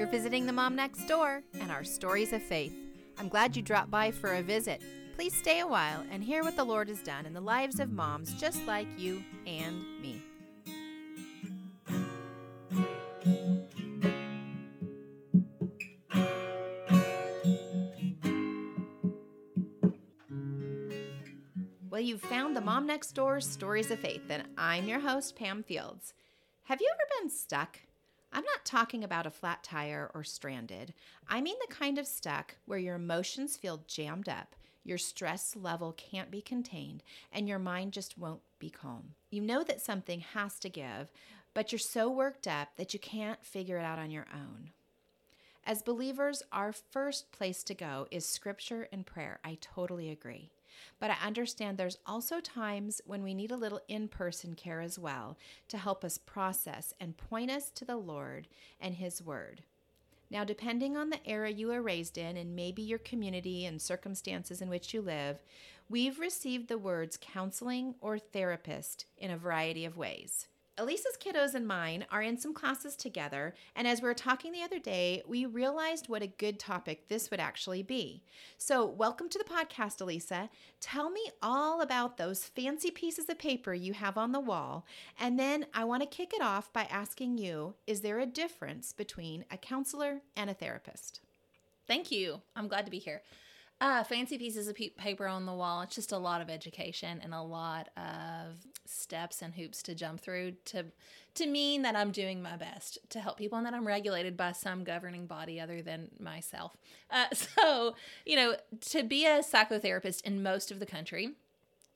You're visiting the Mom Next Door and our stories of faith. I'm glad you dropped by for a visit. Please stay a while and hear what the Lord has done in the lives of moms just like you and me. Well, you've found the Mom Next Door's Stories of Faith, and I'm your host, Pam Fields. Have you ever been stuck? I'm not talking about a flat tire or stranded. I mean the kind of stuck where your emotions feel jammed up, your stress level can't be contained, and your mind just won't be calm. You know that something has to give, but you're so worked up that you can't figure it out on your own. As believers, our first place to go is scripture and prayer. I totally agree. But I understand there's also times when we need a little in person care as well to help us process and point us to the Lord and His Word. Now, depending on the era you were raised in and maybe your community and circumstances in which you live, we've received the words counseling or therapist in a variety of ways. Elisa's kiddos and mine are in some classes together, and as we were talking the other day, we realized what a good topic this would actually be. So, welcome to the podcast, Elisa. Tell me all about those fancy pieces of paper you have on the wall, and then I want to kick it off by asking you is there a difference between a counselor and a therapist? Thank you. I'm glad to be here. Uh, fancy pieces of pe- paper on the wall. It's just a lot of education and a lot of steps and hoops to jump through to to mean that I'm doing my best to help people and that I'm regulated by some governing body other than myself. Uh, so, you know, to be a psychotherapist in most of the country,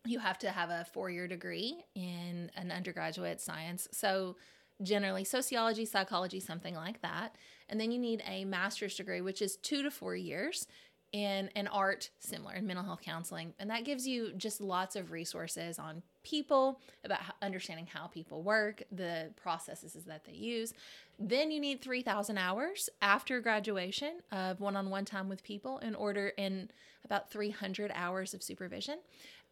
you have to have a four year degree in an undergraduate science. So, generally sociology, psychology, something like that. And then you need a master's degree, which is two to four years in an art similar in mental health counseling and that gives you just lots of resources on people about understanding how people work the processes that they use. Then you need 3000 hours after graduation of one-on-one time with people in order in about 300 hours of supervision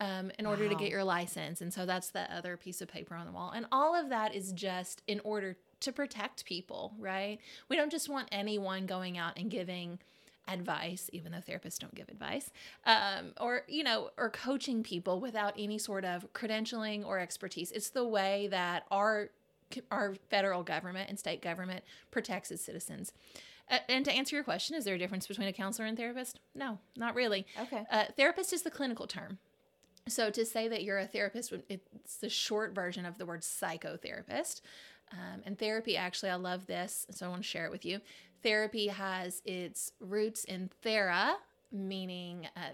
um, in order wow. to get your license and so that's the other piece of paper on the wall. And all of that is just in order to protect people right? We don't just want anyone going out and giving advice, even though therapists don't give advice, um, or you know, or coaching people without any sort of credentialing or expertise. It's the way that our our federal government and state government protects its citizens. Uh, and to answer your question, is there a difference between a counselor and therapist? No, not really. Okay. Uh, therapist is the clinical term. So to say that you're a therapist, it's the short version of the word psychotherapist. Um, and therapy, actually, I love this, so I want to share it with you. Therapy has its roots in thera, meaning uh,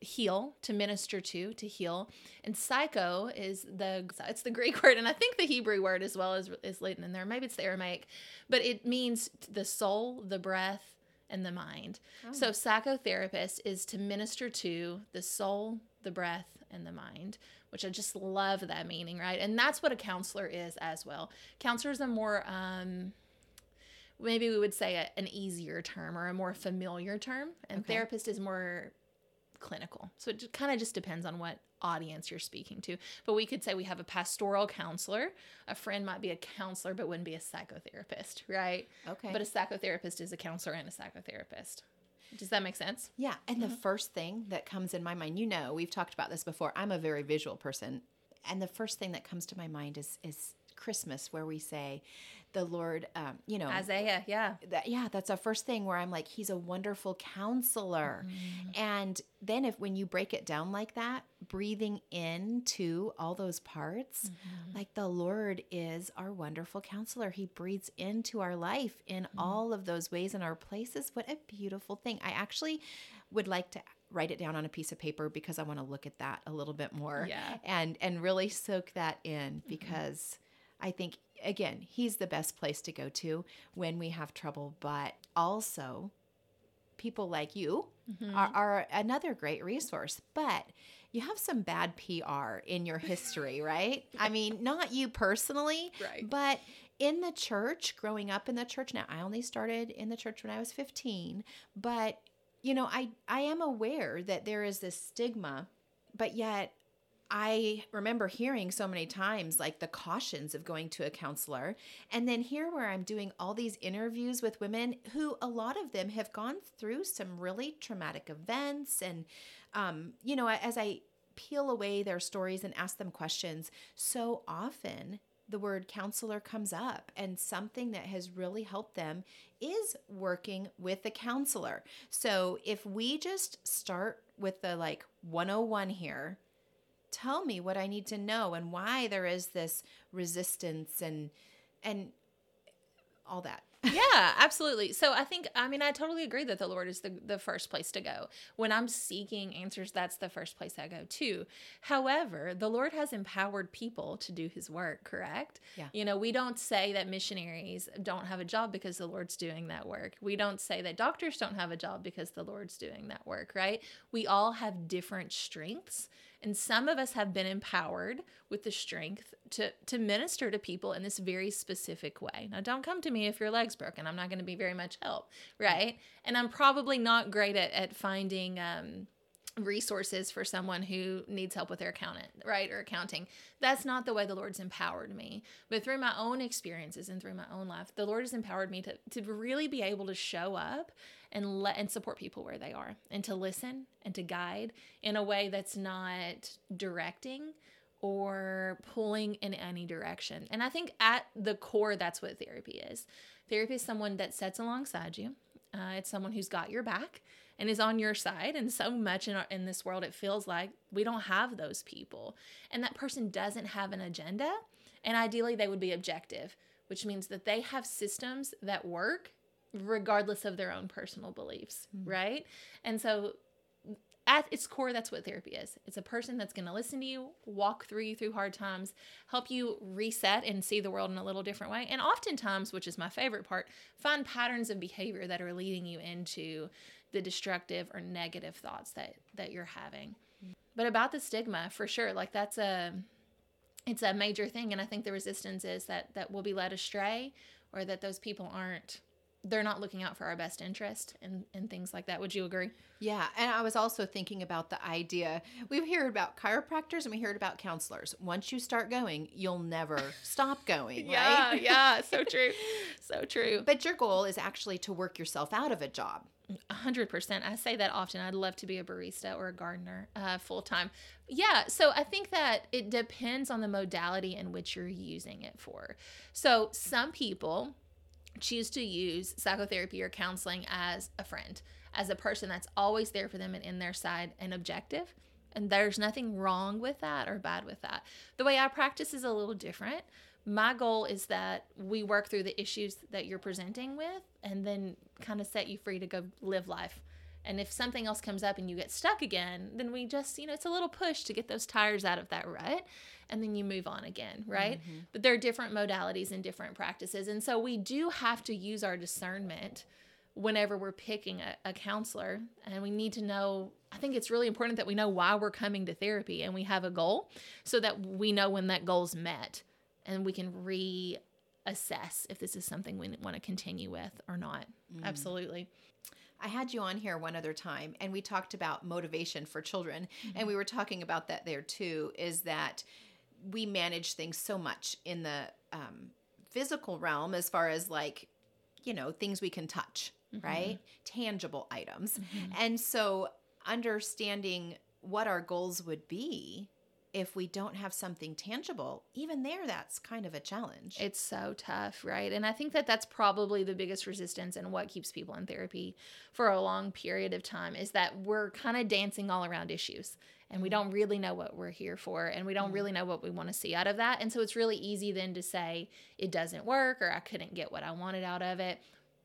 heal, to minister to, to heal, and psycho is the it's the Greek word, and I think the Hebrew word as well is is latent in there. Maybe it's the Aramaic, but it means the soul, the breath, and the mind. Oh. So psychotherapist is to minister to the soul, the breath, and the mind, which I just love that meaning, right? And that's what a counselor is as well. Counselors are more, um, maybe we would say a, an easier term or a more familiar term, and okay. therapist is more clinical. So it kind of just depends on what audience you're speaking to. But we could say we have a pastoral counselor. A friend might be a counselor, but wouldn't be a psychotherapist, right? Okay. But a psychotherapist is a counselor and a psychotherapist. Does that make sense? Yeah. And mm-hmm. the first thing that comes in my mind, you know, we've talked about this before. I'm a very visual person. And the first thing that comes to my mind is is Christmas, where we say, the Lord, um, you know, Isaiah, yeah, that, yeah, that's our first thing where I'm like, He's a wonderful counselor, mm-hmm. and then if when you break it down like that, breathing into all those parts, mm-hmm. like the Lord is our wonderful counselor. He breathes into our life in mm-hmm. all of those ways and our places. What a beautiful thing! I actually would like to write it down on a piece of paper because I want to look at that a little bit more yeah. and and really soak that in mm-hmm. because I think again, he's the best place to go to when we have trouble, but also people like you mm-hmm. are, are, another great resource. But you have some bad PR in your history, right? I mean, not you personally, right. but in the church, growing up in the church. Now, I only started in the church when I was 15, but you know, I I am aware that there is this stigma, but yet I remember hearing so many times like the cautions of going to a counselor. And then here, where I'm doing all these interviews with women who a lot of them have gone through some really traumatic events. And, um, you know, as I peel away their stories and ask them questions, so often the word counselor comes up, and something that has really helped them is working with a counselor. So if we just start with the like 101 here, tell me what I need to know and why there is this resistance and and all that. yeah, absolutely. So I think I mean I totally agree that the Lord is the the first place to go. When I'm seeking answers, that's the first place I go to. However, the Lord has empowered people to do his work, correct? Yeah. You know, we don't say that missionaries don't have a job because the Lord's doing that work. We don't say that doctors don't have a job because the Lord's doing that work, right? We all have different strengths and some of us have been empowered with the strength to, to minister to people in this very specific way. Now, don't come to me if your leg's broken. I'm not going to be very much help, right? And I'm probably not great at, at finding um, resources for someone who needs help with their accountant, right? Or accounting. That's not the way the Lord's empowered me. But through my own experiences and through my own life, the Lord has empowered me to, to really be able to show up and let and support people where they are and to listen and to guide in a way that's not directing or pulling in any direction. And I think at the core, that's what therapy is. Therapy is someone that sits alongside you. Uh, it's someone who's got your back and is on your side. And so much in, our, in this world, it feels like we don't have those people. And that person doesn't have an agenda. And ideally, they would be objective, which means that they have systems that work regardless of their own personal beliefs, mm-hmm. right? And so at its core, that's what therapy is. It's a person that's going to listen to you, walk through you through hard times, help you reset and see the world in a little different way. And oftentimes, which is my favorite part, find patterns of behavior that are leading you into the destructive or negative thoughts that that you're having. But about the stigma, for sure, like that's a it's a major thing and I think the resistance is that that we'll be led astray or that those people aren't they're not looking out for our best interest and, and things like that. Would you agree? Yeah. And I was also thinking about the idea we've heard about chiropractors and we heard about counselors. Once you start going, you'll never stop going. yeah. Right? yeah. So true. So true. But your goal is actually to work yourself out of a job. A hundred percent. I say that often. I'd love to be a barista or a gardener uh, full time. Yeah. So I think that it depends on the modality in which you're using it for. So some people choose to use psychotherapy or counseling as a friend, as a person that's always there for them and in their side and objective. And there's nothing wrong with that or bad with that. The way I practice is a little different. My goal is that we work through the issues that you're presenting with and then kind of set you free to go live life. And if something else comes up and you get stuck again, then we just, you know, it's a little push to get those tires out of that rut and then you move on again, right? Mm-hmm. But there are different modalities and different practices. And so we do have to use our discernment whenever we're picking a, a, counselor and we need to know i think it's really important that we know why we're coming to therapy and we have a goal so that we know when that goal's met and we can reassess if this is something we want to continue with or not mm. absolutely I had you on here one other time and we talked about motivation for children. Mm-hmm. And we were talking about that there too is that we manage things so much in the um, physical realm as far as like you know things we can touch mm-hmm. right tangible items mm-hmm. and so understanding what our goals would be if we don't have something tangible, even there, that's kind of a challenge. It's so tough, right? And I think that that's probably the biggest resistance and what keeps people in therapy for a long period of time is that we're kind of dancing all around issues and we mm-hmm. don't really know what we're here for and we don't mm-hmm. really know what we want to see out of that. And so it's really easy then to say it doesn't work or I couldn't get what I wanted out of it.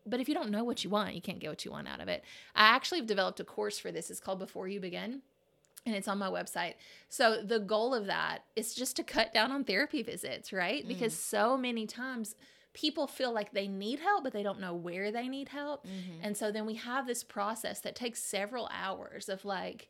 But if you don't know what you want, you can't get what you want out of it. I actually have developed a course for this. It's called Before You Begin and it's on my website. So the goal of that is just to cut down on therapy visits, right? Mm. Because so many times people feel like they need help but they don't know where they need help. Mm-hmm. And so then we have this process that takes several hours of like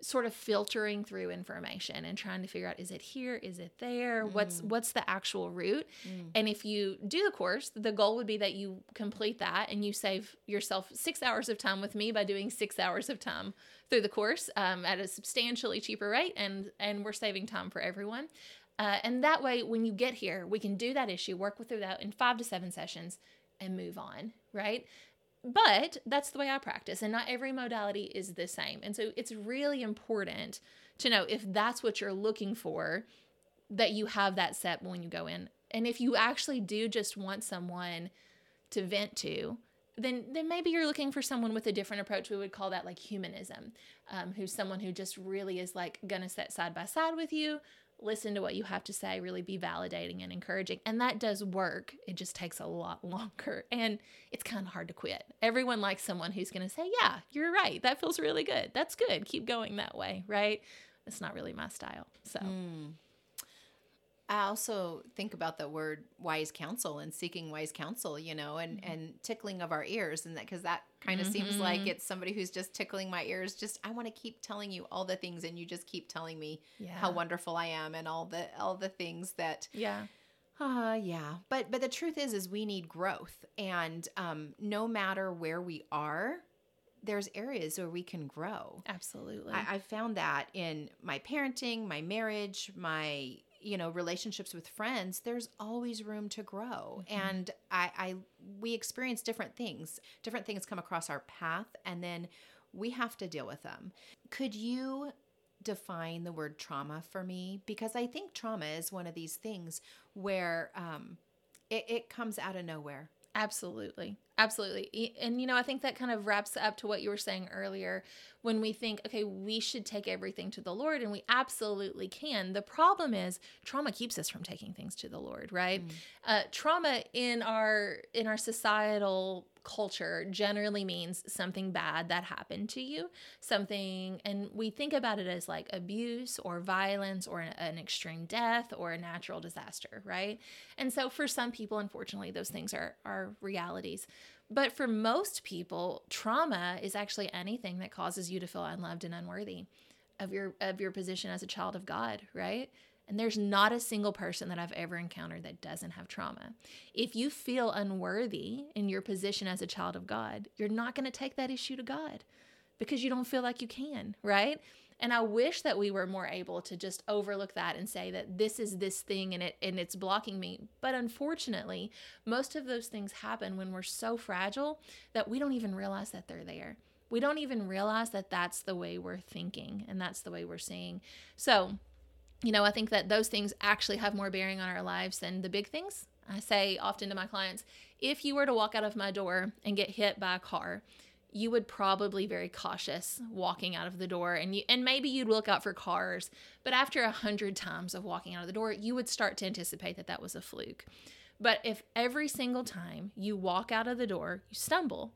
sort of filtering through information and trying to figure out is it here? Is it there? What's what's the actual route and if you do the course the goal would be that you complete that and you save yourself six hours of time with me by doing six hours of time through the course um, at a substantially cheaper rate and and we're saving time for everyone. Uh, and that way when you get here we can do that issue work with that in five to seven sessions and move on right but that's the way I practice, and not every modality is the same. And so it's really important to know if that's what you're looking for, that you have that set when you go in. And if you actually do just want someone to vent to, then then maybe you're looking for someone with a different approach. We would call that like humanism, um, who's someone who just really is like gonna sit side by side with you, listen to what you have to say, really be validating and encouraging. And that does work. It just takes a lot longer and it's kind of hard to quit. Everyone likes someone who's going to say, Yeah, you're right. That feels really good. That's good. Keep going that way, right? It's not really my style. So. Mm. I also think about the word wise counsel and seeking wise counsel, you know, and Mm-hmm. and tickling of our ears, and that because that kind of seems like it's somebody who's just tickling my ears. Just I want to keep telling you all the things, and you just keep telling me how wonderful I am, and all the all the things that Yeah. uh yeah. But but the truth is is we need growth, and um, no matter where we are, there's areas where we can grow. Absolutely. I, I found that in my parenting, my marriage, my you know relationships with friends. There's always room to grow, and I, I we experience different things. Different things come across our path, and then we have to deal with them. Could you define the word trauma for me? Because I think trauma is one of these things where um, it, it comes out of nowhere. Absolutely. Absolutely. And, you know, I think that kind of wraps up to what you were saying earlier when we think, okay, we should take everything to the Lord, and we absolutely can. The problem is trauma keeps us from taking things to the Lord, right? Uh, trauma in our in our societal culture generally means something bad that happened to you. Something and we think about it as like abuse or violence or an, an extreme death or a natural disaster right? And so for some people unfortunately those things are are realities. But for most people trauma is actually anything that causes you to feel unloved and unworthy of your of your position as a child of god right and there's not a single person that I've ever encountered that doesn't have trauma. If you feel unworthy in your position as a child of God, you're not going to take that issue to God because you don't feel like you can, right? And I wish that we were more able to just overlook that and say that this is this thing and it and it's blocking me. But unfortunately, most of those things happen when we're so fragile that we don't even realize that they're there. We don't even realize that that's the way we're thinking and that's the way we're seeing. So, you know, I think that those things actually have more bearing on our lives than the big things. I say often to my clients if you were to walk out of my door and get hit by a car, you would probably very cautious walking out of the door and you and maybe you'd look out for cars but after a hundred times of walking out of the door you would start to anticipate that that was a fluke but if every single time you walk out of the door you stumble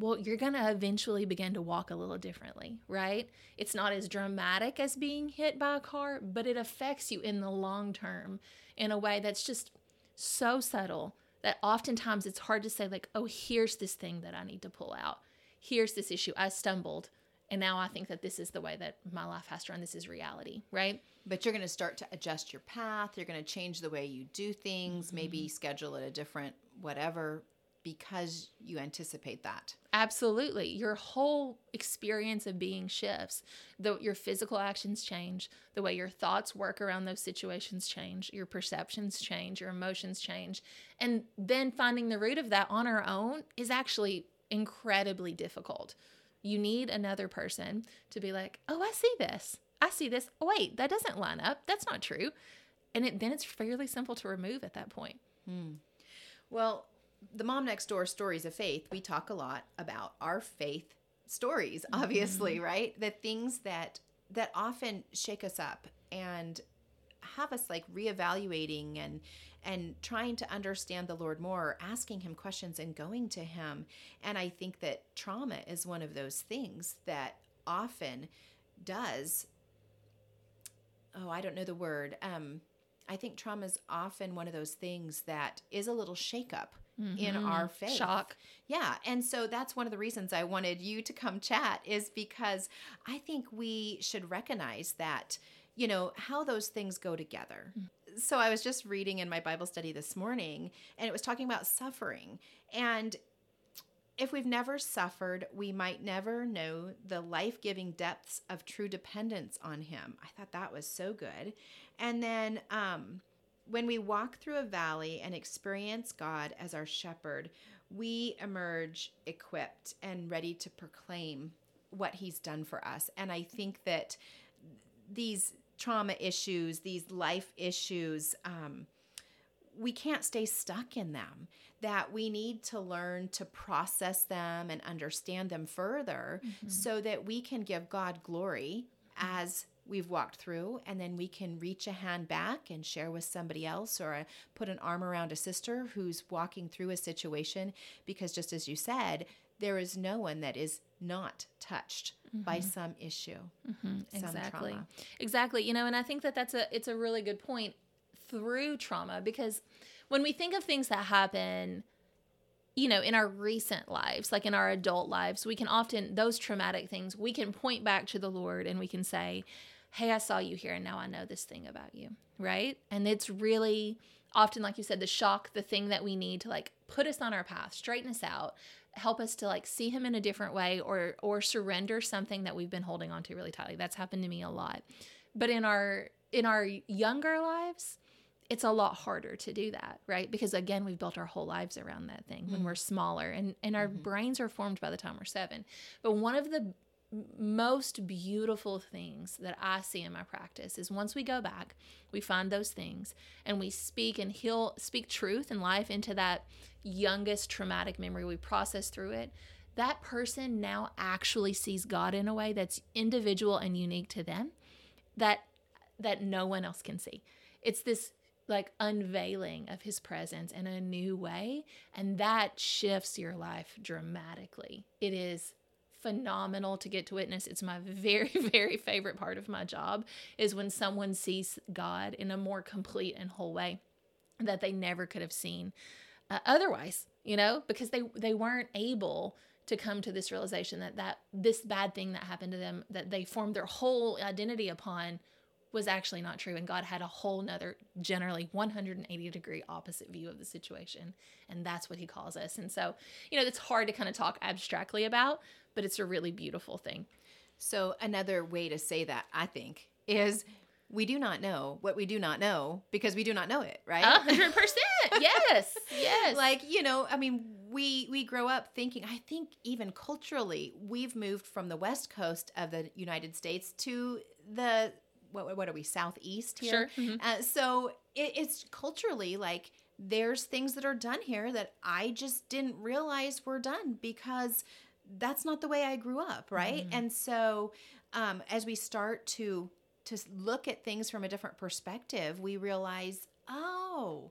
well, you're going to eventually begin to walk a little differently, right? It's not as dramatic as being hit by a car, but it affects you in the long term in a way that's just so subtle that oftentimes it's hard to say, like, oh, here's this thing that I need to pull out. Here's this issue. I stumbled. And now I think that this is the way that my life has to run. This is reality, right? But you're going to start to adjust your path. You're going to change the way you do things, maybe mm-hmm. schedule it a different whatever because you anticipate that. Absolutely. Your whole experience of being shifts. The, your physical actions change. The way your thoughts work around those situations change. Your perceptions change. Your emotions change. And then finding the root of that on our own is actually incredibly difficult. You need another person to be like, oh, I see this. I see this. Oh, wait, that doesn't line up. That's not true. And it, then it's fairly simple to remove at that point. Hmm. Well, the Mom Next Door Stories of Faith, we talk a lot about our faith stories, obviously, right? The things that that often shake us up and have us like reevaluating and and trying to understand the Lord more, asking him questions and going to him. And I think that trauma is one of those things that often does oh, I don't know the word. Um I think trauma is often one of those things that is a little shakeup in our faith. Shock. Yeah. And so that's one of the reasons I wanted you to come chat is because I think we should recognize that, you know, how those things go together. So I was just reading in my Bible study this morning and it was talking about suffering. And if we've never suffered, we might never know the life giving depths of true dependence on Him. I thought that was so good. And then, um, when we walk through a valley and experience God as our shepherd, we emerge equipped and ready to proclaim what He's done for us. And I think that these trauma issues, these life issues, um, we can't stay stuck in them. That we need to learn to process them and understand them further so that we can give God glory as we've walked through and then we can reach a hand back and share with somebody else or uh put an arm around a sister who's walking through a situation because just as you said there is no one that is not touched by some issue some exactly. Trauma. exactly. You know and i think that that's a it's a really good point through trauma because when we think of things that happen you know in our recent lives like in our adult lives we can often those traumatic things we can point back to the lord and we can say hey i saw you here and now i know this thing about you right? And it's really often like you said the shock the thing that we need to like put us on our path straighten us out help us to like see him in a different way or or surrender something that we've been holding on to really tightly. That's happened to me a lot. But in our in our younger lives it's a lot harder to do that right because again we've built our whole lives around that thing when we're mm. smaller and and our mm-hmm. brains are formed by the time we're seven but one of the most beautiful things that I see in my practice is once we go back, we find those things and we speak and heal, speak truth and life into that youngest traumatic memory. We process through it. That person now actually sees God in a way that's individual and unique to them that that no one else can see. It's this like unveiling of his presence in a new way and that shifts your life dramatically. It is phenomenal to get to witness. It's my very very favorite part of my job is when someone sees God in a more complete and whole way that they never could have seen uh, otherwise, you know, because they they weren't able to come to this realization that that this bad thing that happened to them that they formed their whole identity upon was actually not true and god had a whole nother generally 180 degree opposite view of the situation and that's what he calls us. And so you know it's hard to kind of talk abstractly about but it's a really beautiful thing. So another way to say that, I think, is we do not know what we do not know because we do not know it, right? hundred percent. Yes yes. Like you know i mean we we grow up thinking i think even culturally we've moved from the west coast of the united states to the what, what are we southeast here Sure, mhm. uh, so it, it's culturally like there's things that are done here that i just didn't realize were done because that's not the way i grew up right and so um, as we start to to look at things from a different perspective we realize oh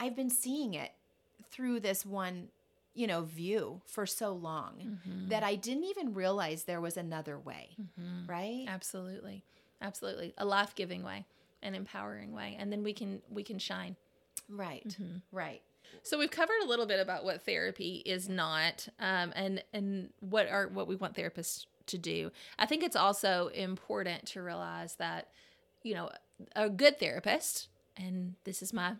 I've been seeing it through this one, you know, view for so long Mm-hmm. that I didn't even realize there was another way, right? absolutely absolutely a life-giving way an empowering way and then we can we can shine Right. Mm-hmm. Right. So we've covered a little bit about what therapy is not, um, and and what are what we want therapists to do. I think it's also important to realize that, you know, a good therapist, and this is my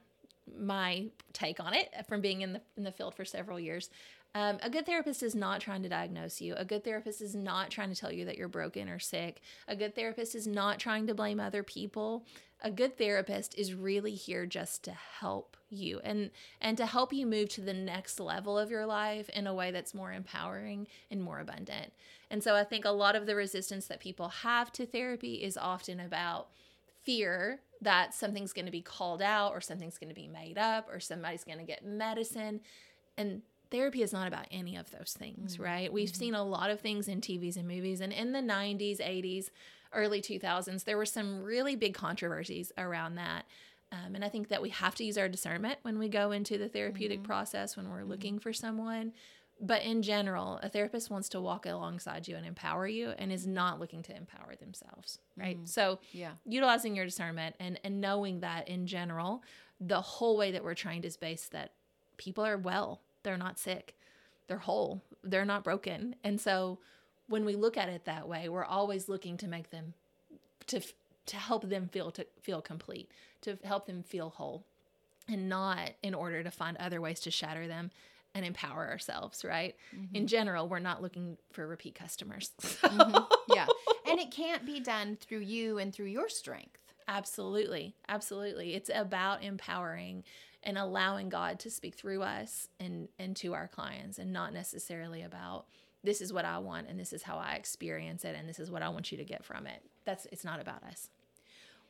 my take on it from being in the in the field for several years. Um, a good therapist is not trying to diagnose you. A good therapist is not trying to tell you that you're broken or sick. A good therapist is not trying to blame other people. A good therapist is really here just to help you and and to help you move to the next level of your life in a way that's more empowering and more abundant. And so I think a lot of the resistance that people have to therapy is often about fear that something's going to be called out or something's going to be made up or somebody's going to get medicine and therapy is not about any of those things mm-hmm. right? We've mm-hmm. seen a lot of things in tvs and movies and in the 90s 80s early 2000s there were some really big controversies around that um, and i think that we have to use our discernment when we go into the therapeutic mm-hmm. process when we're looking for someone. But in general, a therapist wants to walk alongside you and empower you and is not looking to empower themselves, right? So, Yeah. utilizing your discernment and and knowing that in general, the whole way that we're trained is based that people are well, they're not sick, they're whole, they're not broken. And so when we look at it that way, we're always looking to make them to to help them feel to feel complete, to help them feel whole, and not in order to find other ways to shatter them and empower ourselves, right? Mm-hmm. In general, we're not looking for repeat customers. mm-hmm. Yeah. And it can't be done through you and through your strength. Absolutely. Absolutely. It's about empowering and allowing God to speak through us and and to our clients and not necessarily about this is what I want and this is how I experience it and this is what I want you to get from it. That's it's not about us.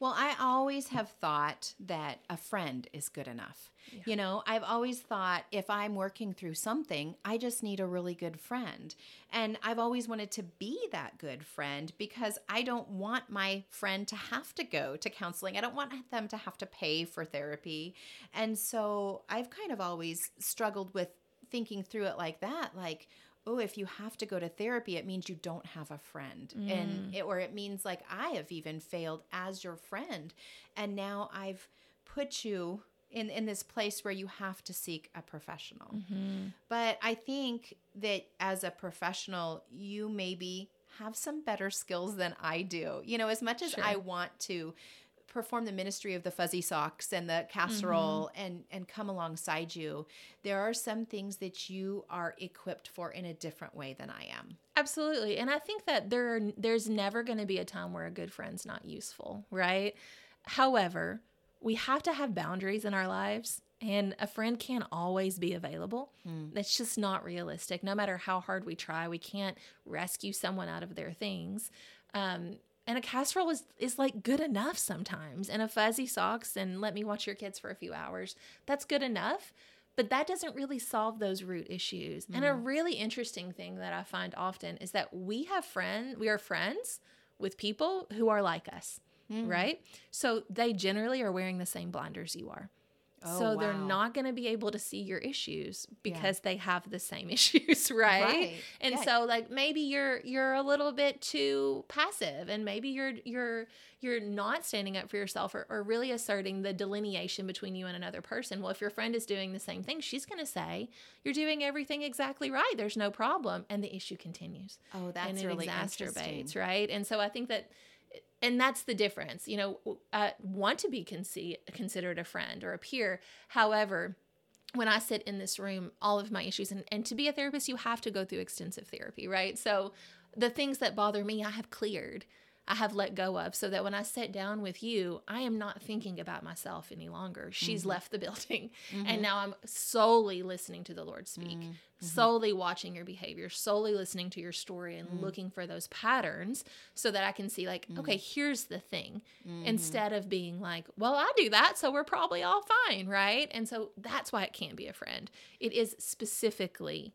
Well, I always have thought that a friend is good enough. Yeah. You know, I've always thought if I'm working through something, I just need a really good friend. And I've always wanted to be that good friend because I don't want my friend to have to go to counseling. I don't want them to have to pay for therapy. And so I've kind of always struggled with thinking through it like that like oh, if you have to go to therapy, it means you don't have a friend. Mm. And it, or it means like I have even failed as your friend. And now I've put you in, in this place where you have to seek a professional. Mm-hmm. But I think that as a professional, you maybe have some better skills than I do. You know, as much as sure. I want to perform the ministry of the fuzzy socks and the casserole mm-hmm. and and come alongside you there are some things that you are equipped for in a different way than i am absolutely and i think that there are, there's never going to be a time where a good friend's not useful right however we have to have boundaries in our lives and a friend can't always be available. Mm. That's just not realistic. No matter how hard we try, we can't rescue someone out of their things. Um, and a casserole is is like good enough sometimes and a fuzzy socks and let me watch your kids for a few hours that's good enough but that doesn't really solve those root issues mm. and a mm-hmm. really interesting thing that i find often is that we have friends we are friends with people who are like us mm. right so they generally are wearing the same blinders you are Oh, so wow. they're not going to be able to see your issues because yeah. they have the same issues, right? right. And yeah. so like maybe you're you're a little bit too passive and maybe you're you're you're not standing up for yourself or, or really asserting the delineation between you and another person. Well, if your friend is doing the same thing, she's going to say, "You're doing everything exactly right. There's no problem." And the issue continues. Oh, that's and it really exacerbates, right? And so I think that and that's the difference you know uh, want to be conce- considered a friend or a peer however when I sit in this room, all of my issues, and, and to be a therapist, you have to go through extensive therapy, right? So the things that bother me, I have cleared. I have let go of so that when I sit down with you, I am not thinking about myself any longer. She's mm-hmm. left the building. Mm-hmm. And now I'm solely listening to the Lord speak, mm-hmm. solely watching your behavior, solely listening to your story and mm. looking for those patterns so that I can see, like, mm. okay, here's the thing. Mm-hmm. Instead of being like, well, I do that, so we're probably all fine, right? And so that's why it can't be a friend. It is specifically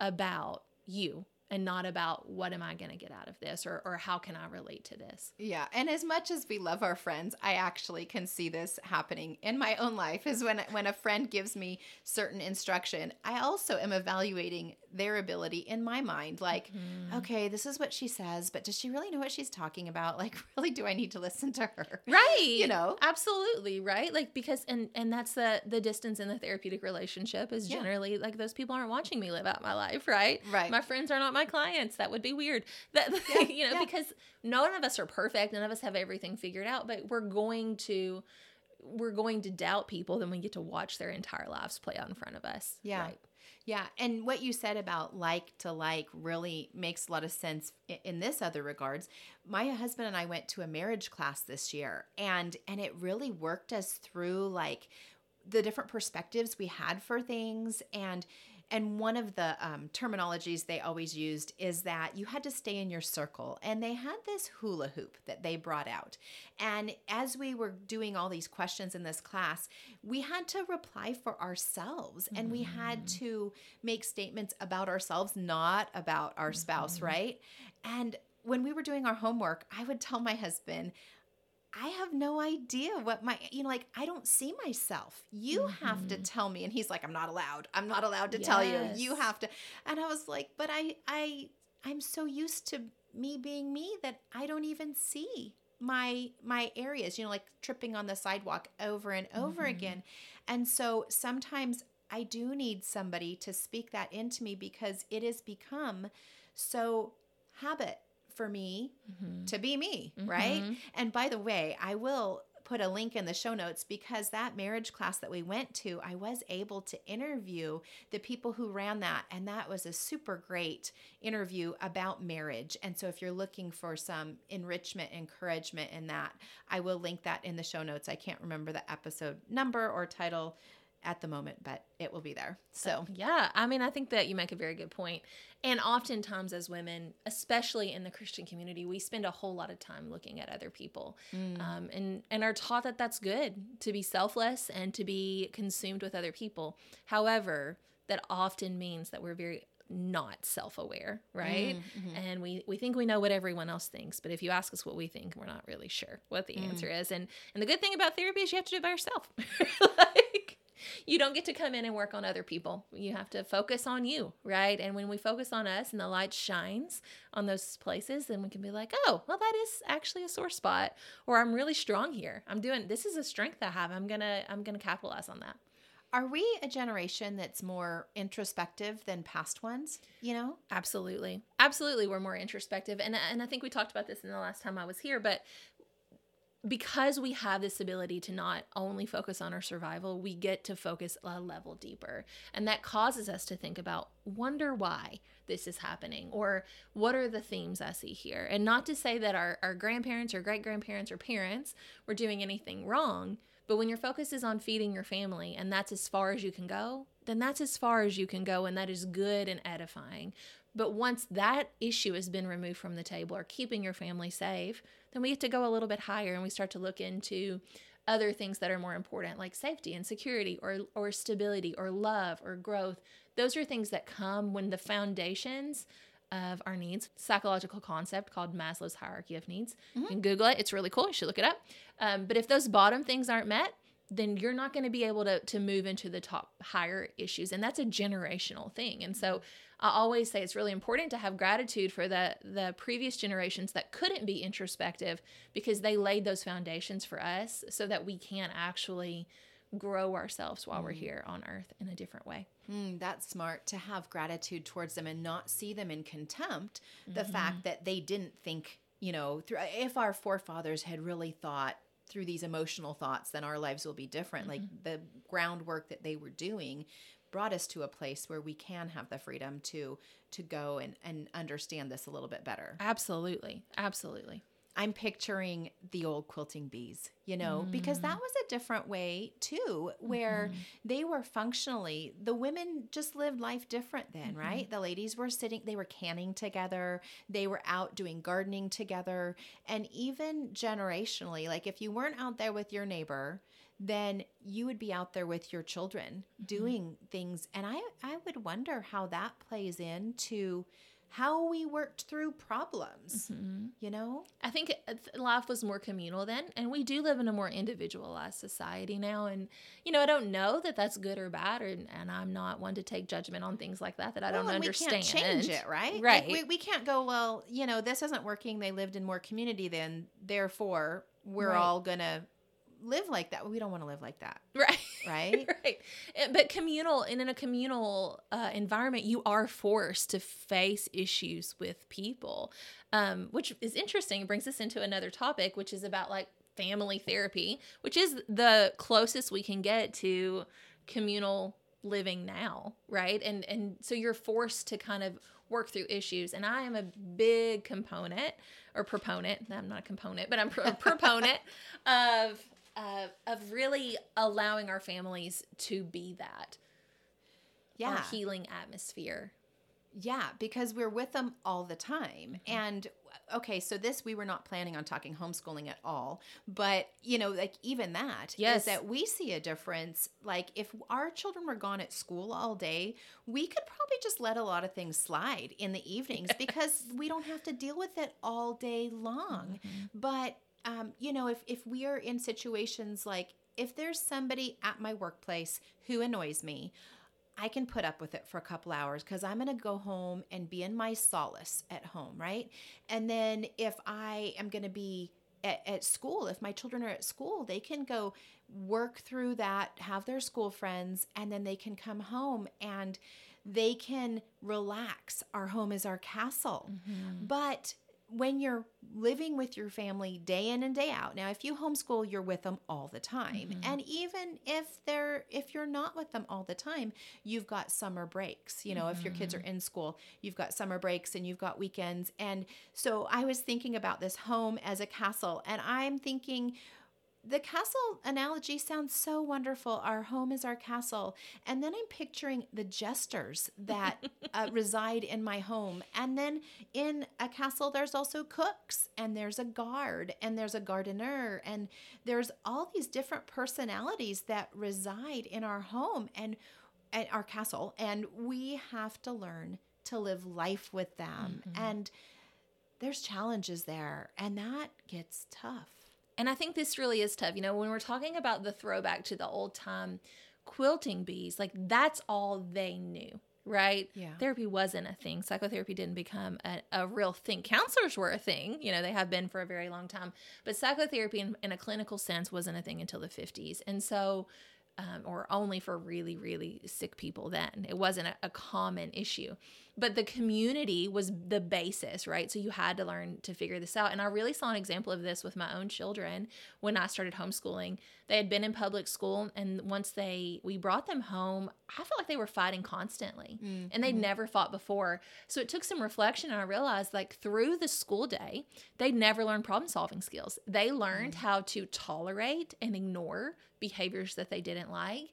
about you and not about what am I going to get out of this or, or how can I relate to this. Yeah. And as much as we love our friends, I actually can see this happening in my own life is when, when a friend gives me certain instruction, I also am evaluating their ability in my mind. Like, mm-hmm. okay, this is what she says, but does she really know what she's talking about? Like, really, do I need to listen to her? Right. You know? Absolutely. Right. Like, because, and, and that's the, the distance in the therapeutic relationship is generally yeah. like those people aren't watching me live out my life. Right. Right. My friends are not my my clients. That would be weird. That yeah, you know, yeah. because none of us are perfect. None of us have everything figured out, but we're going to we're going to doubt people then we get to watch their entire lives play out in front of us. Yeah. Right. Yeah, and what you said about like to like really makes a lot of sense in this other regards. My husband and I went to a marriage class this year and and it really worked us through like the different perspectives we had for things and and one of the um, terminologies they always used is that you had to stay in your circle. And they had this hula hoop that they brought out. And as we were doing all these questions in this class, we had to reply for ourselves and mm-hmm. we had mm. to make statements about ourselves, not about our spouse, mm-hmm. right? And when we were doing our homework, I would tell my husband, I have no idea what my, you know, like I don't see myself. You mm-hmm. have to mm-hmm. tell me. And he's like, I'm not allowed. I'm not allowed to yes. tell you. You have to. And I was like, but I, I, I'm so used to me being me that I don't even see my my areas you know like tripping on the sidewalk over and over mm-hmm. again and so sometimes I do need somebody to speak that into me because it has become so habit for me Mm-hmm. to be me, right? And by the way, I will put a link in the show notes because that marriage class that we went to, I was able to interview the people who ran that. And that was a super great interview about marriage. And so if you're looking for some enrichment, encouragement in that, I will link that in the show notes. I can't remember the episode number or title at the moment, but it will be there. So, Yeah, I mean, I think that you make a very good point. And oftentimes, as women, especially in the Christian community, we spend a whole lot of time looking at other people, mm. um, and and are taught that that's good to be selfless and to be consumed with other people. However, that often means that we're very not self-aware right mm, mm-hmm. and we we think we know what everyone else thinks but if you ask us what we think we're not really sure what the mm. answer is and and the good thing about therapy is you have to do it by yourself like you don't get to come in and work on other people. You have to focus on you, right? And when we focus on us and the light shines on those places, then we can be like, oh, well, that is actually a sore spot, or I'm really strong here. I'm doing this is a strength I have. I'm gonna I'm gonna capitalize on that. are we a generation that's more introspective than past ones? You know? Absolutely, absolutely, we're more introspective, and and I think we talked about this in the last time I was here, but because we have this ability to not only focus on our survival, we get to focus a level deeper. And that causes us to think about, wonder why this is happening, or what are the themes I see here? And not to say that our, our grandparents or great grandparents or parents were doing anything wrong, but when your focus is on feeding your family and that's as far as you can go, then that's as far as you can go, and that is good and edifying. But once that issue has been removed from the table or keeping your family safe, then we get to go a little bit higher and we start to look into other things that are more important like safety and security or or stability or love or growth. Those are things that come when the foundations of our needs, psychological concept called Maslow's hierarchy of needs. You can Google it. It's really cool. You should look it up. Um, but if those bottom things aren't met, then you're not going to be able to to move into the top higher issues and that's a generational thing and so i always say it's really important to have gratitude for the the previous generations that couldn't be introspective because they laid those foundations for us so that we can actually grow ourselves while we're here on earth in a different way Mm, that's smart to have gratitude towards them and not see them in contempt. The Mm-hmm. fact that they didn't think, you know, through, if our forefathers had really thought through these emotional thoughts, then our lives will be different. Like Mm-hmm. the groundwork that they were doing brought us to a place where we can have the freedom to to go and and understand this a little bit better. absolutely absolutely I'm picturing the old quilting bees, you know, because that mm. was a different way too, where mm-hmm. they were functionally, the women just lived life different then, mm-hmm. right? The ladies were sitting, they were canning together, they were out doing gardening together. And even generationally, like if you weren't out there with your neighbor, then you would be out there with your children mm-hmm. doing things. And I, I would wonder how that plays into how we worked through problems, mm-hmm. you know? I think uh, life was more communal then, and we do live in a more individualized society now. And you know, I don't know that that's good or bad, or, and I'm not one to take judgment on things like that that I don't and understand. We can't change it, right? Like, Right. we, we can't go, well, you know, this isn't working. They lived in more community then. Therefore, we're Right. all going to live like that. We don't want to live like that, Right. Uh, But communal, and in a communal uh, environment, you are forced to face issues with people, um, which is interesting. It brings us into another topic, which is about like family therapy, which is the closest we can get to communal living now, right? And and so you're forced to kind of work through issues. And I am a big component or proponent. I'm not a component, but I'm a proponent of uh, of really allowing our families to be that our Yeah. healing atmosphere. Yeah, because we're with them all the time. Mm-hmm. And okay, so this we were not planning on talking homeschooling at all, but you know, like even that Yes. that we see a difference. Like if our children were gone at school all day, we could probably just let a lot of things slide in the evenings because we don't have to deal with it all day long. Mm-hmm. But um, you know, if if we are in situations like if there's somebody at my workplace who annoys me, I can put up with it for a couple hours because I'm going to go home and be in my solace at home, right? And then if I am going to be at, at school, if my children are at school, they can go work through that, have their school friends, and then they can come home and they can relax. Our home is our castle. But when you're living with your family day in and day out now if you homeschool you're with them all the time. Mm-hmm. And even if they're if you're not with them all the time you've got summer breaks. You know if your kids are mm-hmm. in school you've got summer breaks and you've got weekends. And so i was thinking about this home as a castle and i'm thinking the castle analogy sounds so wonderful. Our home is our castle. And then I'm picturing the jesters that uh, reside in my home. And then in a castle, there's also cooks, and there's a guard, and there's a gardener, and there's all these different personalities that reside in our home and at our castle. And we have to learn to live life with them. And there's challenges there, and that gets tough. And I think this really is tough. You know, when we're talking about the throwback to the old time quilting bees, like that's all they knew, right? Yeah. Therapy wasn't a thing. Psychotherapy didn't become a, a real thing. Counselors were a thing. You know, they have been for a very long time. But psychotherapy in, in a clinical sense wasn't a thing until the 50s. And so, um, or only for really, really sick people then. It wasn't a, a common issue. But the community was the basis, right? So you had to learn to figure this out. And I really saw an example of this with my own children when I started homeschooling. They had been in public school, and once they we brought them home, I felt like they were fighting constantly, mm, and they'd mm-hmm. never fought before. So it took some reflection, and I realized like through the school day, they'd never learned problem solving skills. They learned mm. how to tolerate and ignore behaviors that they didn't like.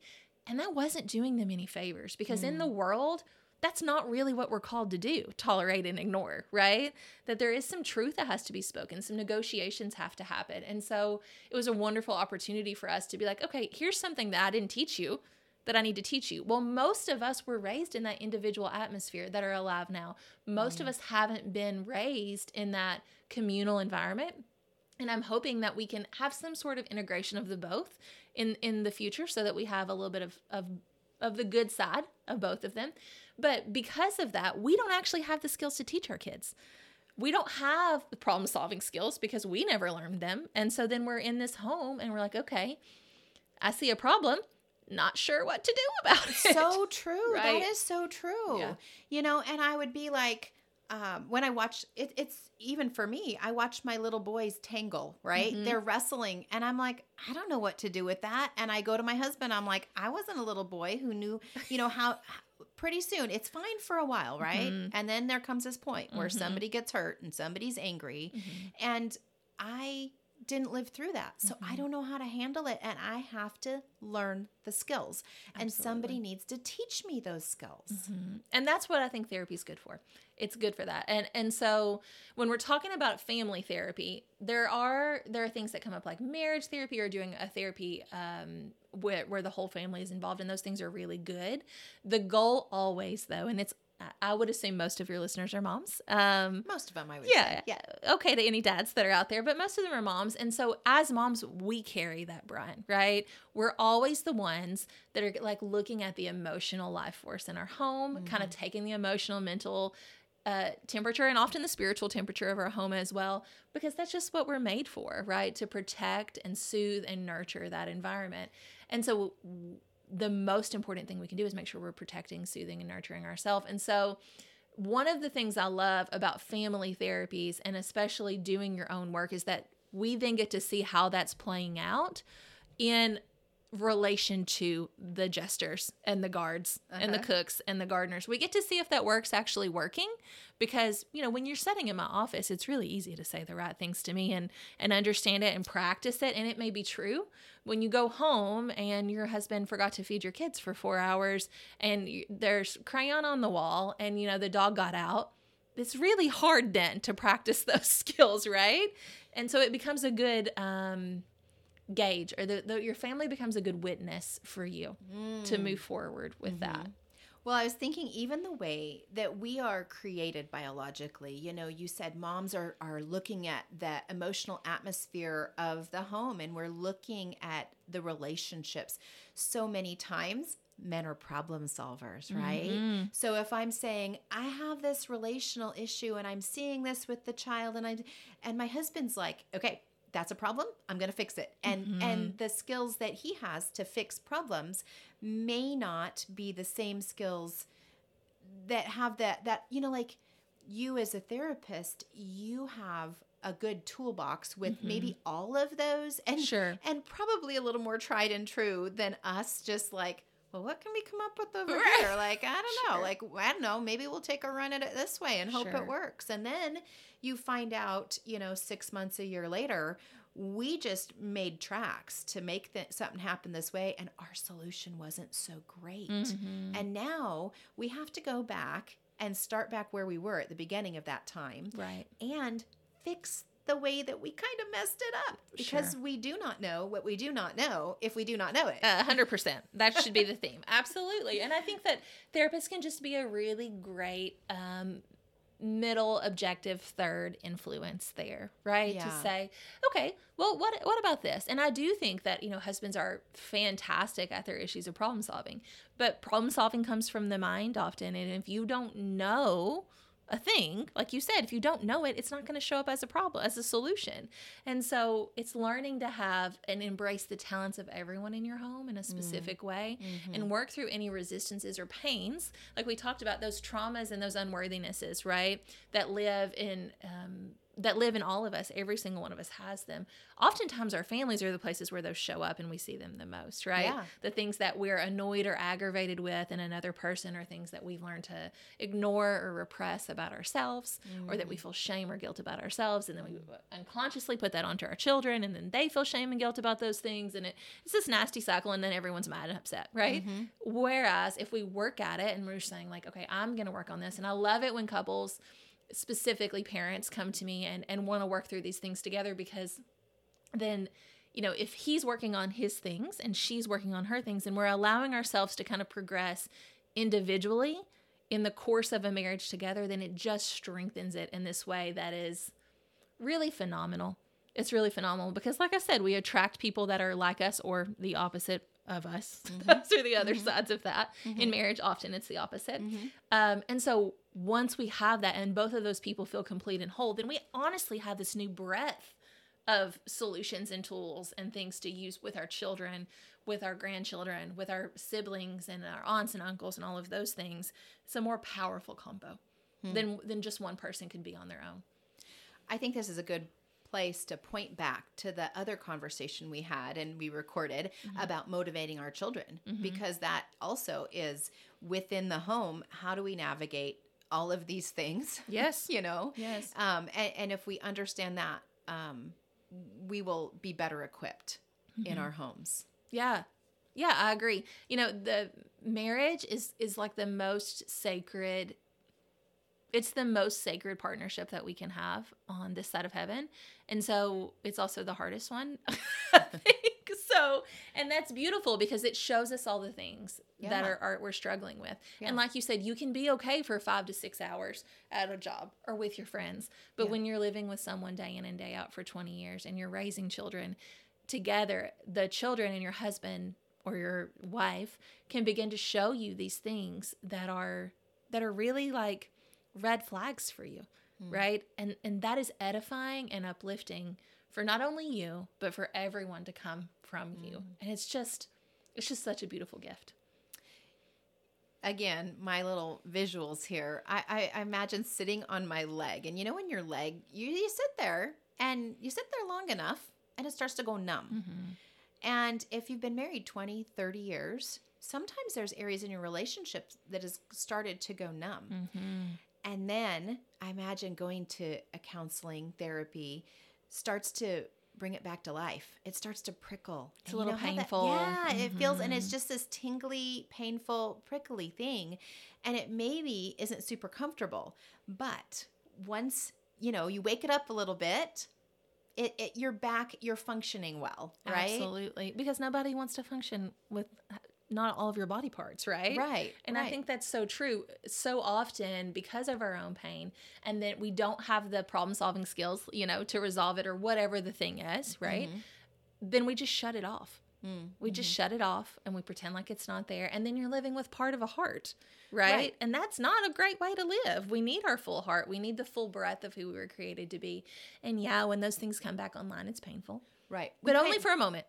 And that wasn't doing them any favors because in the mm. world, that's not really what we're called to do tolerate and ignore, right? That there is some truth that has to be spoken, some negotiations have to happen. And so it was a wonderful opportunity for us to be like, okay, here's something that I didn't teach you that I need to teach you. Well, most of us were raised in that individual atmosphere that are alive now. Most of mm. us haven't been raised in that communal environment. And I'm hoping that we can have some sort of integration of the both in in the future so that we have a little bit of of of the good side of both of them. But because of that, we don't actually have the skills to teach our kids. We don't have the problem solving skills because we never learned them. And so then we're in this home and we're like, okay, I see a problem, not sure what to do about it. so true. Right. That is so true. Yeah. You know, and I would be like, um, when I watch it, it's even for me, I watch my little boys tangle, right? Mhm. They're wrestling, and I'm like, I don't know what to do with that. And I go to my husband, I'm like, I wasn't a little boy who knew, you know, how pretty soon it's fine for a while, right? Mhm. And then there comes this point where Mhm. somebody gets hurt and somebody's angry, Mhm. and I didn't live through that. So I Mhm. don't know how to handle it. And I have to learn the skills. And somebody needs to teach me those skills. Mhm. And that's what I think therapy is good for. It's good for that. And and so when we're talking about family therapy, there are there are things that come up like marriage therapy or doing a therapy um, where where the whole family is involved, and those things are really good. The goal always though, and it's I- would assume most of your listeners are moms. Um, Most of them, I would yeah, say. yeah. Okay, to any dads that are out there, but most of them are moms. And so as moms, we carry that brunt, right? We're always the ones that are like looking at the emotional life force in our home, kind of taking the emotional, mental uh, temperature and often the spiritual temperature of our home as well, because that's just what we're made for, right? To protect and soothe and nurture that environment. And so the most important thing we can do is make sure we're protecting, soothing, and nurturing ourselves. And so one of the things I love about family therapies and especially doing your own work is that we then get to see how that's playing out in relation to the jesters and the guards and the Uh-huh. cooks and the gardeners. We get to see if that work's actually working because, you know, when you're sitting in my office, it's really easy to say the right things to me and and understand it and practice it and it may be true. When you go home and your husband forgot to feed your kids for 4 hours and there's crayon on the wall and you know the dog got out, it's really hard then to practice those skills, right? And so it becomes a good um gauge or the, the, your family becomes a good witness for you to move forward with that. Well, I was thinking even the way that we are created biologically. You know, you said moms are are looking at the emotional atmosphere of the home and we're looking at the relationships. So many times men are problem solvers, right? Mhm. So if I'm saying I have this relational issue and I'm seeing this with the child and I and my husband's like, "Okay, that's a problem i'm going to fix it. And and mm-hmm. the skills that he has to fix problems may not be the same skills that have that that you know like you as a therapist you have a good toolbox with mm-hmm. maybe all of those and Sure. and probably a little more tried and true than us just like well what can we come up with over Right. here like i don't know Sure. like i don't know maybe we'll take a run at it this way and hope Sure. it works and then you find out you know six months a year later we just made tracks to make th- something happen this way and our solution wasn't so great Mhm. and now we have to go back and start back where we were at the beginning of that time Right. and fix the way that we kind of messed it up because Sure. we do not know what we do not know if we do not know it. Hundred percent. That should be the theme. Absolutely. And I think that therapists can just be a really great um, middle objective third influence there, right? To say, okay, well, what what about this? And I do think that you know husbands are fantastic at their issues of problem solving, but problem solving comes from the mind often, and if you don't know a thing like you said if you don't know it it's not going to show up as a problem as a solution. And so it's learning to have and embrace the talents of everyone in your home in a specific way and work through any resistances or pains. Like we talked about those traumas and those unworthinesses right that live in um, that live in all of us every single one of us has them. Oftentimes our families are the places where those show up and we see them the most right? Yeah. the things that we're annoyed or aggravated with in another person are things that we've learned to ignore or repress about ourselves or that we mm. feel shame or guilt about ourselves. And then we unconsciously put that onto our children and then they feel shame and guilt about those things. And it, it's this nasty cycle and then everyone's mad and upset right? Mm-hmm. Whereas if we work at it and we're saying like okay i'm going to work on this. And i love it when couples specifically parents come to me and, and want to work through these things together because then you know if he's working on his things and she's working on her things and we're allowing ourselves to kind of progress individually in the course of a marriage together then it just strengthens it in this way that is really phenomenal. It's really phenomenal because like i said we attract people that are like us or the opposite of us. Mm-hmm. Those are the other mm-hmm. sides of that. In mm-hmm. marriage often it's the opposite. Um, and so once we have that and both of those people feel complete and whole then we honestly have this new breadth of solutions and tools and things to use with our children, with our grandchildren, with our siblings and our aunts and uncles and all of those things. It's a more powerful combo hmm. than than just one person can be on their own. I think this is a good place to point back to the other conversation we had and we recorded about motivating our children because that also is within the home how do we navigate all of these things Yes. you know Yes. um, and, and if we understand that um, we will be better equipped in our homes Yeah. Yeah, I agree. You know, the marriage is is like the most sacred it's the most sacred partnership that we can have on this side of heaven. And so it's also the hardest one. I think. So, and that's beautiful because it shows us all the things that are, are we're struggling with. Yeah. And like you said, you can be okay for 5 to 6 hours at a job or with your friends. But Yeah. when you're living with someone day in and day out for 20 years and you're raising children together, the children and your husband or your wife can begin to show you these things that are that are really like red flags for you hmm. right? And and that is edifying and uplifting for not only you but for everyone to come from you. Hmm. And it's just it's just such a beautiful gift. Again, my little visuals here. I, I, I imagine sitting on my leg, and you know, when your leg, you, you sit there and you sit there long enough, and it starts to go numb. Mm-hmm. And if you've been married 20, 30 years, sometimes there's areas in your relationship that has started to go numb. Mm-hmm. And then I imagine going to a counseling therapy starts to bring it back to life. It starts to prickle. It's And a little how that- painful. yeah, it feels, and it's mm-hmm. just this tingly, painful, prickly thing. And it maybe isn't super comfortable. But once, you know, you wake it up a little bit, it, it you're back, you're functioning well, right? absolutely because nobody wants to function with not all of your body parts right Right. And I think that's so true. So often, because of our own pain, and that we don't have the problem solving skills, you know, to resolve it or whatever the thing is, right? Mm-hmm. Then we just shut it off. We just shut it off and we pretend like it's not there. And then you're living with part of a heart, right? Right. And that's not a great way to live. We need our full heart. We need the full breadth of who we were created to be. And yeah, when those things come back online, it's painful, Right. but We only for a moment.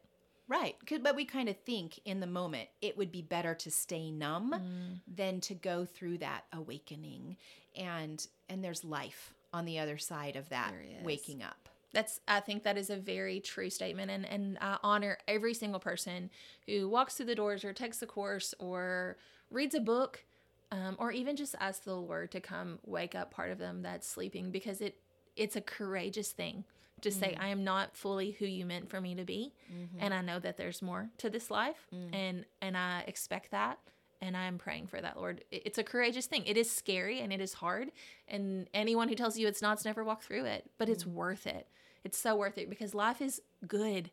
Right. But we kind of think in the moment it would be better to stay numb Mm. than to go through that awakening. And and there's life on the other side of that waking up. That's I think that is a very true statement and and I honor every single person who walks through the doors or takes a course or reads a book um, or even just asks the Lord to come wake up part of them that's sleeping because it it's a courageous thing to say mm. I am not fully who you meant for me to be mm-hmm. and I know that there's more to this life mm. and and I expect that and I'm praying for that Lord it's a courageous thing it is scary and it is hard and anyone who tells you it's not, it's never walked through it. But it's mm. worth it. It's so worth it because life is good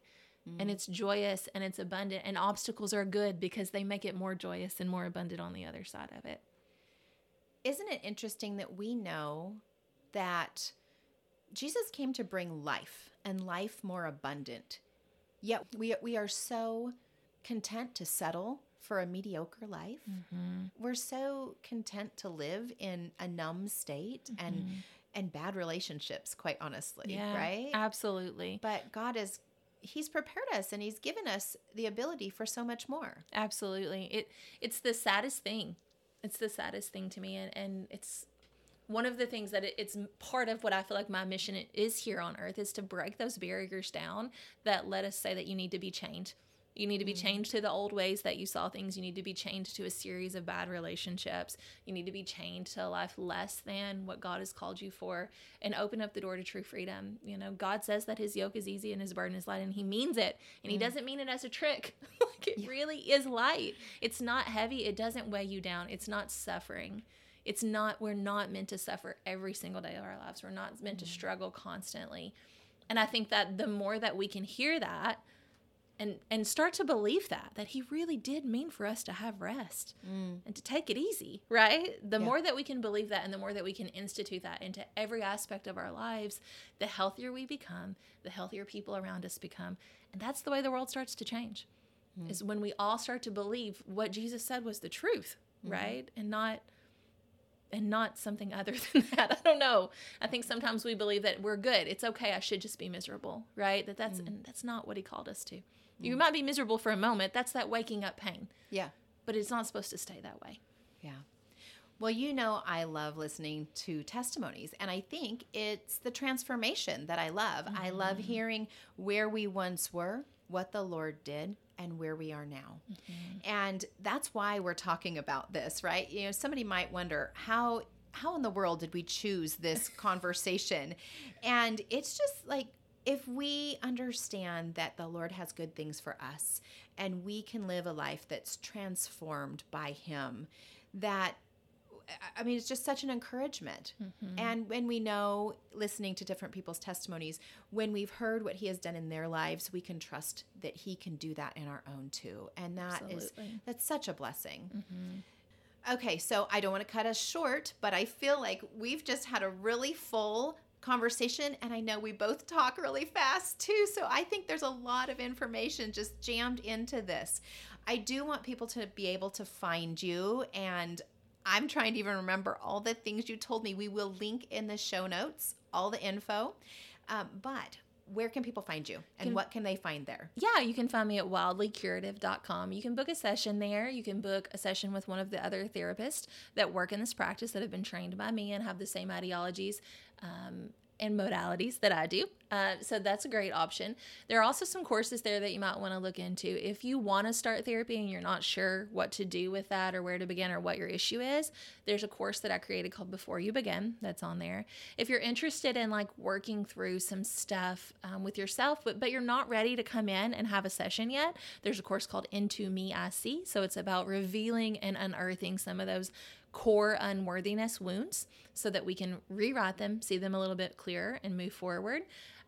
and it's joyous and it's abundant. And obstacles are good because they make it more joyous and more abundant on the other side of it. Isn't it interesting that we know that Jesus came to bring life and life more abundant? Yet we, we are so content to settle for a mediocre life. Mm-hmm. We're so content to live in a numb state and mm-hmm. and bad relationships, quite honestly, yeah, right? Absolutely. But God is He's prepared us and He's given us the ability for so much more. Absolutely. It it's the saddest thing. It's the saddest thing to me and, and it's one of the things that it, it's part of what I feel like my mission is here on earth is to break those barriers down that let us say that you need to be chained. You need to be mm. chained to the old ways that you saw things. You need to be chained to a series of bad relationships. You need to be chained to a life less than what God has called you for and open up the door to true freedom. You know, God says that his yoke is easy and his burden is light, and he means it. And he mm. doesn't mean it as a trick. like it really is light. It's not heavy. It doesn't weigh you down. It's not suffering. It's not, we're not meant to suffer every single day of our lives. We're not meant to mm-hmm. struggle constantly. And I think that the more that we can hear that, and and start to believe that that he really did mean for us to have rest mm. and to take it easy right? The more that we can believe that and the more that we can institute that into every aspect of our lives the healthier we become the healthier people around us become. And that's the way the world starts to change mm. is when we all start to believe what jesus said was the truth mm-hmm. right? And not and not something other than that. I don't know. I think sometimes we believe that we're good. It's okay. I should just be miserable, right? That that's mm. and that's not what he called us to. You mm. might be miserable for a moment. That's that waking up pain, Yeah. but it's not supposed to stay that way. Yeah. Well, you know, I love listening to testimonies, and I think it's the transformation that I love. I love mm. hearing where we once were, what the Lord did, and where we are now. Mm-hmm. And that's why we're talking about this, right? You know, somebody might wonder how how in the world did we choose this conversation? And it's just like if we understand that the Lord has good things for us and we can live a life that's transformed by him, that I mean, it's just such an encouragement. Mm-hmm. And when we know, listening to different people's testimonies, when we've heard what He has done in their lives, we can trust that He can do that in our own too. And that is Absolutely. that's such a blessing. Mm-hmm. Okay, so I don't want to cut us short, but I feel like we've just had a really full conversation and I know we both talk really fast too, so I think there's a lot of information just jammed into this. I do want people to be able to find you and I'm trying to even remember all the things you told me. We will link in the show notes all the info. Um, but where can people find you and Can- what can they find there? Yeah, you can find me at wildlycurative.com. You can book a session there. You can book a session with one of the other therapists that work in this practice that have been trained by me and have the same ideologies um, and modalities that I do. Uh, so that's a great option. There are also some courses there that you might want to look into. If you want to start therapy and you're not sure what to do with that or where to begin or what your issue is, there's a course that I created called Before You Begin that's on there. If you're interested in like working through some stuff um, with yourself, but, but you're not ready to come in and have a session yet, there's a course called Into Me I See. So it's about revealing and unearthing some of those core unworthiness wounds so that we can rewrite them, see them a little bit clearer, and move forward.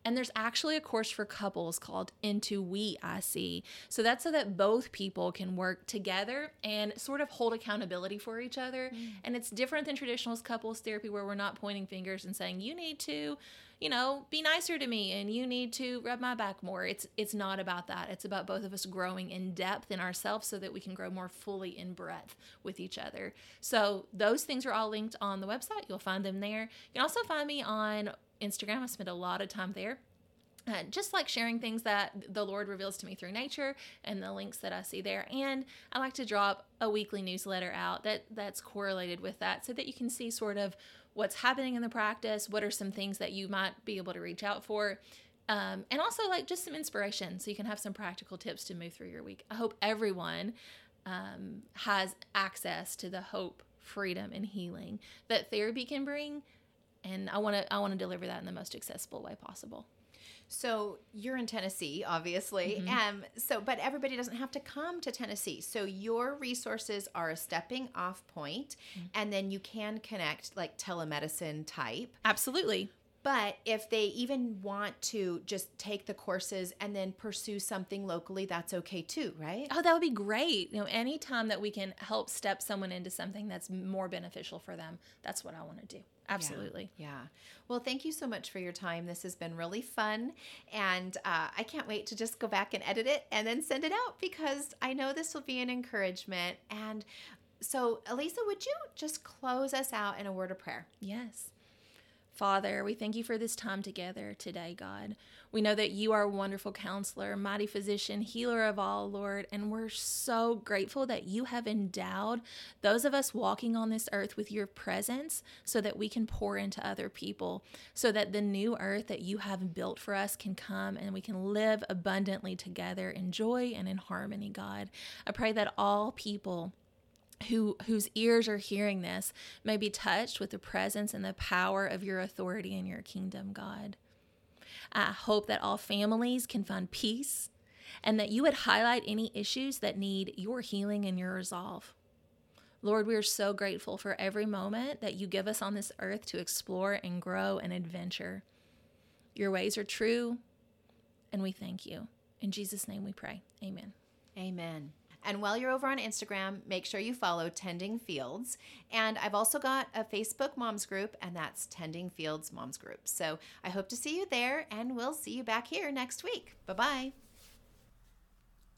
And there's actually a course for couples called Into We I See. So that's so that both people can work together and sort of hold accountability for each other. Mm. And it's different than traditional couples therapy where we're not pointing fingers and saying, you need to, you know, be nicer to me and you need to rub my back more. It's it's not about that. It's about both of us growing in depth in ourselves so that we can grow more fully in breadth with each other. So those things are all linked on the website. You'll find them there. You can also find me on Instagram. I spend a lot of time there. Uh, just like sharing things that the Lord reveals to me through nature and the links that I see there. And I like to drop a weekly newsletter out that that's correlated with that so that you can see sort of what's happening in the practice, what are some things that you might be able to reach out for. Um, and also like just some inspiration so you can have some practical tips to move through your week. I hope everyone um, has access to the hope, freedom, and healing that therapy can bring. And I want to I want to deliver that in the most accessible way possible. So you're in Tennessee, obviously. Mm-hmm. Um, so, but everybody doesn't have to come to Tennessee. So your resources are a stepping off point, mm-hmm. and then you can connect like telemedicine type. Absolutely. But if they even want to just take the courses and then pursue something locally, that's okay too, right? Oh, that would be great. You know, anytime that we can help step someone into something that's more beneficial for them, that's what I want to do. Absolutely. Yeah. yeah. Well, thank you so much for your time. This has been really fun. And uh, I can't wait to just go back and edit it and then send it out because I know this will be an encouragement. And so, Elisa, would you just close us out in a word of prayer? Yes. Father, we thank you for this time together today, God. We know that you are a wonderful counselor, mighty physician, healer of all, Lord, and we're so grateful that you have endowed those of us walking on this earth with your presence so that we can pour into other people, so that the new earth that you have built for us can come and we can live abundantly together in joy and in harmony, God. I pray that all people who whose ears are hearing this may be touched with the presence and the power of your authority in your kingdom, God. I hope that all families can find peace and that you would highlight any issues that need your healing and your resolve. Lord, we are so grateful for every moment that you give us on this earth to explore and grow and adventure. Your ways are true, and we thank you. In Jesus' name we pray. Amen. Amen. And while you're over on Instagram, make sure you follow Tending Fields. And I've also got a Facebook moms group, and that's Tending Fields Moms Group. So I hope to see you there, and we'll see you back here next week. Bye bye.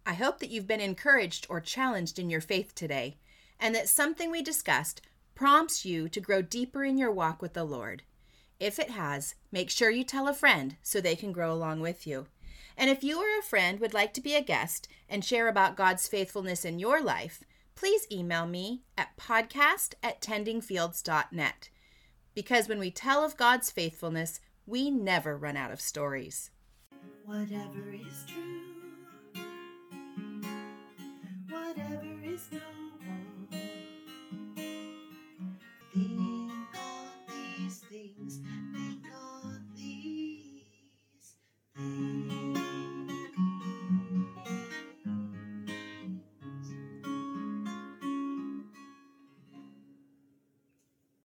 I hope that you've been encouraged or challenged in your faith today, and that something we discussed prompts you to grow deeper in your walk with the Lord. If it has, make sure you tell a friend so they can grow along with you. And if you or a friend would like to be a guest and share about God's faithfulness in your life, please email me at podcast at tendingfields.net. Because when we tell of God's faithfulness, we never run out of stories. Whatever is true,